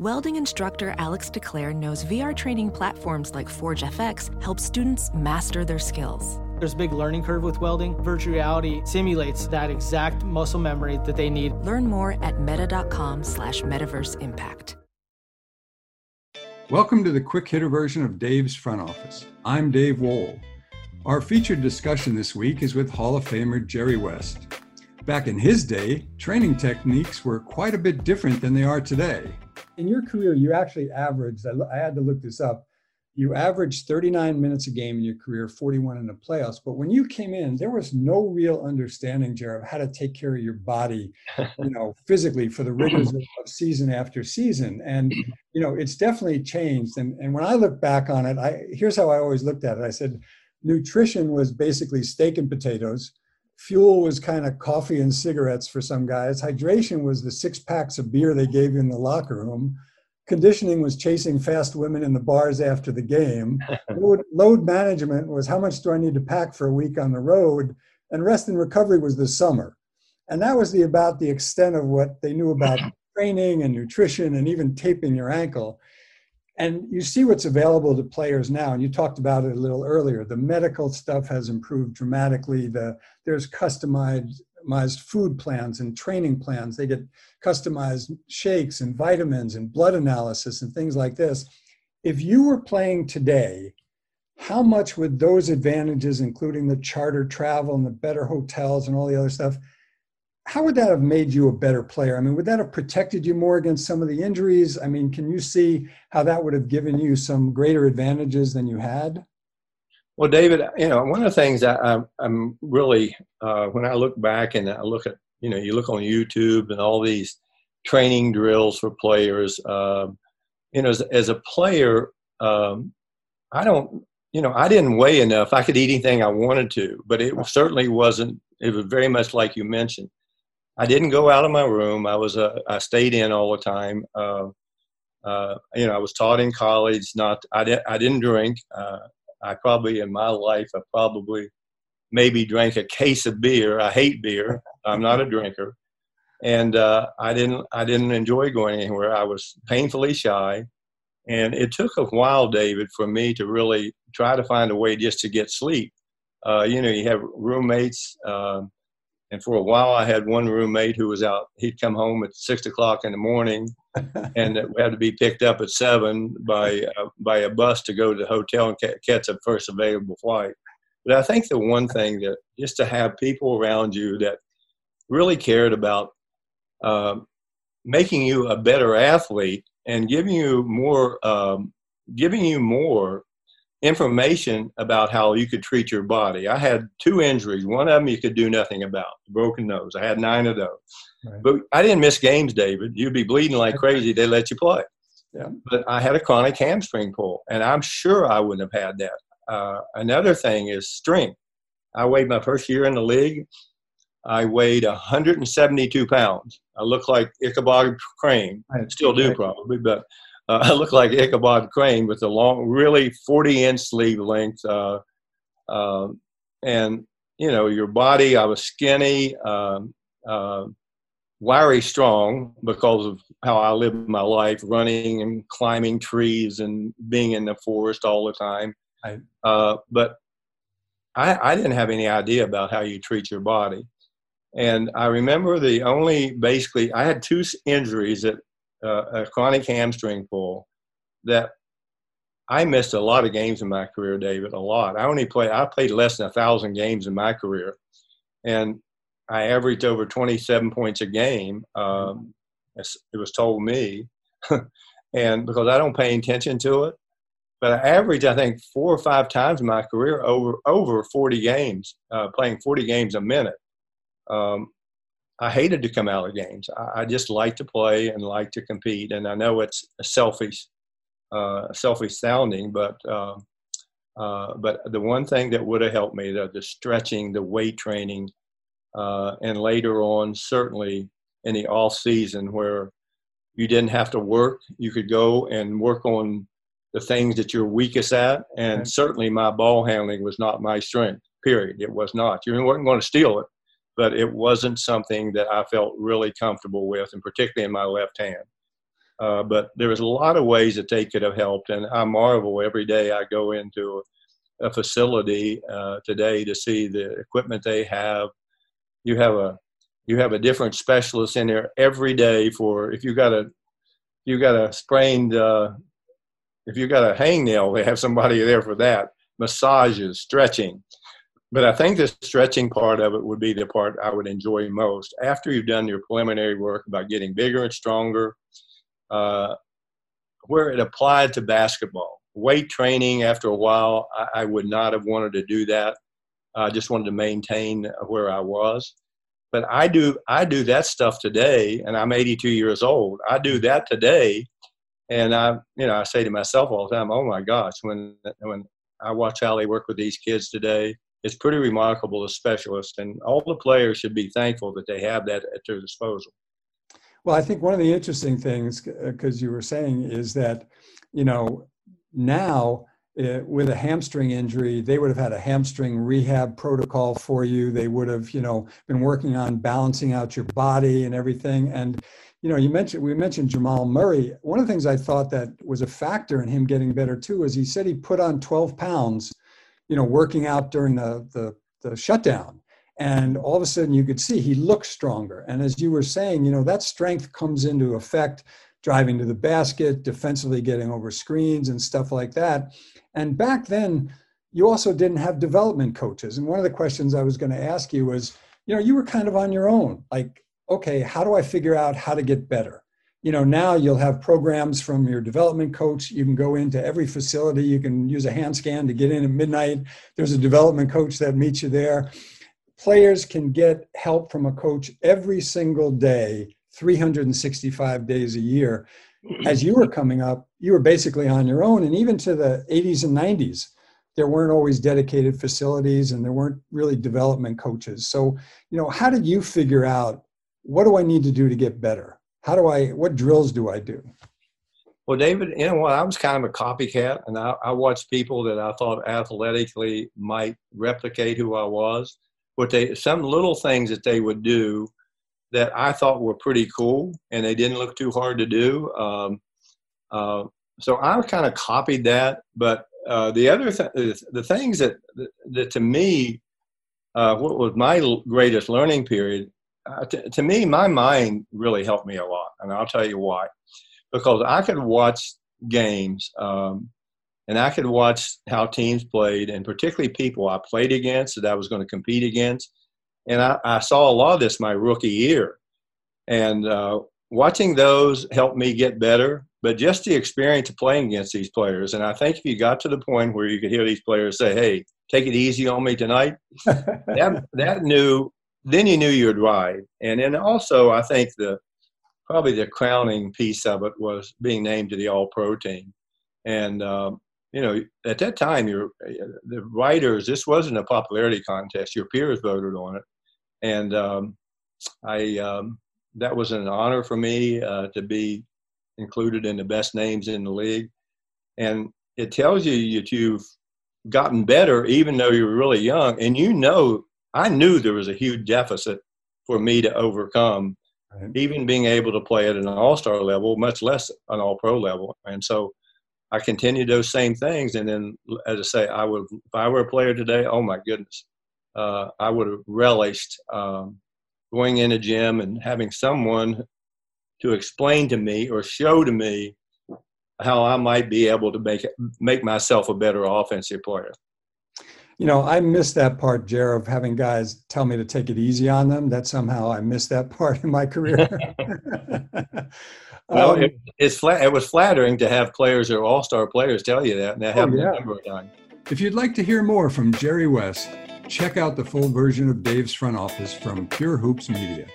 Welding instructor Alex DeClaire knows VR training platforms like Forge FX help students master their skills. There's a big learning curve with welding. Virtual reality simulates that exact muscle memory that they need. Learn more at meta.com slash metaverse impact. Welcome to the quick hitter version of Dave's Front Office. I'm Dave Wohl. Our featured discussion this week is with Hall of Famer Jerry West. Back in his day, training techniques were quite a bit different than they are today. In your career, you actually averaged, I had to look this up, you averaged 39 minutes a game in your career, 41 in the playoffs. But when you came in, there was no real understanding, Jerry, of how to take care of your body, you know, physically for the rigors of, of, season after season. And, you know, it's definitely changed. And, and when I look back on it, I here's how I always looked at it. I said, nutrition was basically steak and potatoes. Fuel was kind of coffee and cigarettes for some guys. Hydration was the six packs of beer they gave you in the locker room conditioning was chasing fast women in the bars after the game. load, load, management was how much do I need to pack for a week on the road, and rest and recovery was the summer. And that was the about the extent of what they knew about training and nutrition and even taping your ankle. And you see what's available to players now, and you talked about it a little earlier. The medical stuff has improved dramatically. The there's customized customized food plans and training plans. They get customized shakes and vitamins and blood analysis and things like this. If you were playing today, how much would those advantages, including the charter travel and the better hotels and all the other stuff, how would that have made you a better player? I mean, would that have protected you more against some of the injuries? I mean, can you see how that would have given you some greater advantages than you had? Well, David, you know, one of the things that I'm, I'm really, uh, when I look back and I look at, you know, you look on YouTube and all these training drills for players, um, you know, as, as a player, um, I don't, you know, I didn't weigh enough. I could eat anything I wanted to, but it certainly wasn't, it was very much like you mentioned. I didn't go out of my room. I was, uh, I stayed in all the time. Uh, uh, you know, I was taught in college not, I, di- I didn't drink. Uh, I probably in my life I probably maybe drank a case of beer. I hate beer. I'm not a drinker, and uh, I didn't I didn't enjoy going anywhere. I was painfully shy, and it took a while, David, for me to really try to find a way just to get sleep. Uh, you know, you have roommates. And for a while, I had one roommate who was out. He'd come home at six o'clock in the morning, and we had to be picked up at seven by uh, by a bus to go to the hotel and catch a first available flight. But I think the one thing that just to have people around you that really cared about uh, making you a better athlete and giving you more um, giving you more information about how you could treat your body. I had two injuries. One of them you could do nothing about, broken nose. I had nine of those. Right. But I didn't miss games, David. You'd be bleeding like crazy. They let you play. Yeah. But I had a chronic hamstring pull, and I'm sure I wouldn't have had that. Uh, another thing is strength. I weighed my first year in the league. I weighed 172 pounds. I looked like Ichabod Crane. I still do probably, but uh, I look like Ichabod Crane with a long, really 40 inch sleeve length. Uh, uh, and, you know, your body, I was skinny, um, uh, wiry strong because of how I lived my life, running and climbing trees and being in the forest all the time. Right. Uh, but I, I didn't have any idea about how you treat your body. And I remember the only basically, I had two injuries that uh, a chronic hamstring pull that I missed a lot of games in my career, David. A lot. I only played. I played less than a thousand games in my career, and I averaged over 27 points a game. Um, it was told me, and because I don't pay attention to it, but I averaged I think four or five times in my career over over 40 games, uh, playing 40 games a minute. Um, I hated to come out of games. I, I just like to play and like to compete. And I know it's selfish, uh, selfish sounding, but uh, uh, but the one thing that would have helped me, the, the stretching, the weight training, uh, and later on, certainly in the off season where you didn't have to work, you could go and work on the things that you're weakest at. And certainly, my ball handling was not my strength. Period. It was not. You weren't going to steal it but it wasn't something that I felt really comfortable with, and particularly in my left hand. Uh, but there was a lot of ways that they could have helped, and I marvel every day I go into a facility uh, today to see the equipment they have. You have a you have a different specialist in there every day for if you got a you got a sprained uh, if you got a hangnail, they have somebody there for that. Massages, stretching. But I think the stretching part of it would be the part I would enjoy most. After you've done your preliminary work about getting bigger and stronger, uh, where it applied to basketball. Weight training, after a while, I, I would not have wanted to do that. I just wanted to maintain where I was. But I do I do that stuff today, and I'm 82 years old. I do that today, and I you know I say to myself all the time, oh my gosh, when when I watch they work with these kids today, it's pretty remarkable as specialists, and all the players should be thankful that they have that at their disposal. Well, I think one of the interesting things, because uh, you were saying, is that, you know, now uh, with a hamstring injury, they would have had a hamstring rehab protocol for you. They would have, you know, been working on balancing out your body and everything. And, you know, you mentioned we mentioned Jamal Murray. One of the things I thought that was a factor in him getting better too is he said he put on 12 pounds, you know, working out during the the, the shutdown. And all of a sudden you could see he looked stronger. And as you were saying you know that strength comes into effect driving to the basket defensively getting over screens and stuff like that. And back then you also didn't have development coaches. And one of the questions i was going to ask you was you know you were kind of on your own. Like okay how do i figure out how to get better you know now you'll have programs from your development coach you can go into every facility you can use a hand scan to get in at midnight there's a development coach that meets you there players can get help from a coach every single day, 365 days a year. As you were coming up, you were basically on your own. And even to the 80s and 90s, there weren't always dedicated facilities and there weren't really development coaches. So, you know, how did you figure out what do I need to do to get better? How do I, what drills do I do? Well, David, you know what? I was kind of a copycat, and I, I, watched people that I thought athletically might replicate who I was what they some little things that they would do that I thought were pretty cool, and they didn't look too hard to do. Um, uh, so I kind of copied that. But uh, the other th- the things that that to me, uh, what was my greatest learning period, uh, to, to me, my mind really helped me a lot, and I'll tell you why. Because I could watch games um, and I could watch how teams played, and particularly people I played against that I was going to compete against. And I, I saw a lot of this my rookie year, and uh, watching those helped me get better. But just the experience of playing against these players, and I think if you got to the point where you could hear these players say, "Hey, take it easy on me tonight," that that knew then you knew your drive. And then also, I think the probably the crowning piece of it was being named to the All Pro team. And um, you know, at that time, your the writers. This wasn't a popularity contest. Your peers voted on it, and um, I um, that was an honor for me uh, to be included in the best names in the league. And it tells you that you've gotten better, even though you were really young. And you know, I knew there was a huge deficit for me to overcome, right. even being able to play at an all star level, much less an all pro level. And so I continued those same things. And then, as I say, I would, if I were a player today, oh my goodness, uh, I would have relished um, going in a gym and having someone to explain to me or show to me how I might be able to make make myself a better offensive player. You know, I missed that part, Jer, of having guys tell me to take it easy on them. That somehow I missed that part in my career. Well, um, it, it's flat, it was flattering to have players or all star players tell you that, and that oh, happened yeah. a number of times. If you'd like to hear more from Jerry West, check out the full version of Dave's front office from Pure Hoops Media.